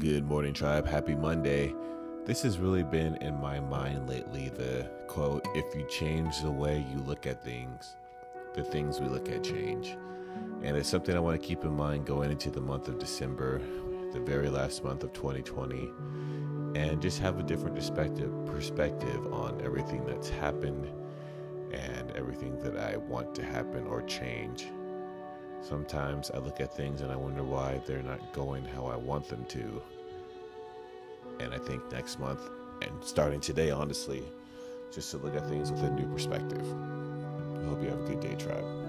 Good morning, tribe. Happy Monday. This has really been in my mind lately the quote if you change the way you look at things, the things we look at change. And it's something I want to keep in mind going into the month of December, the very last month of 2020, and just have a different perspective perspective on everything that's happened and everything that I want to happen or change. Sometimes I look at things and I wonder why they're not going how I want them to. And I think next month, and starting today, honestly, just to look at things with a new perspective. I hope you have a good day, tribe.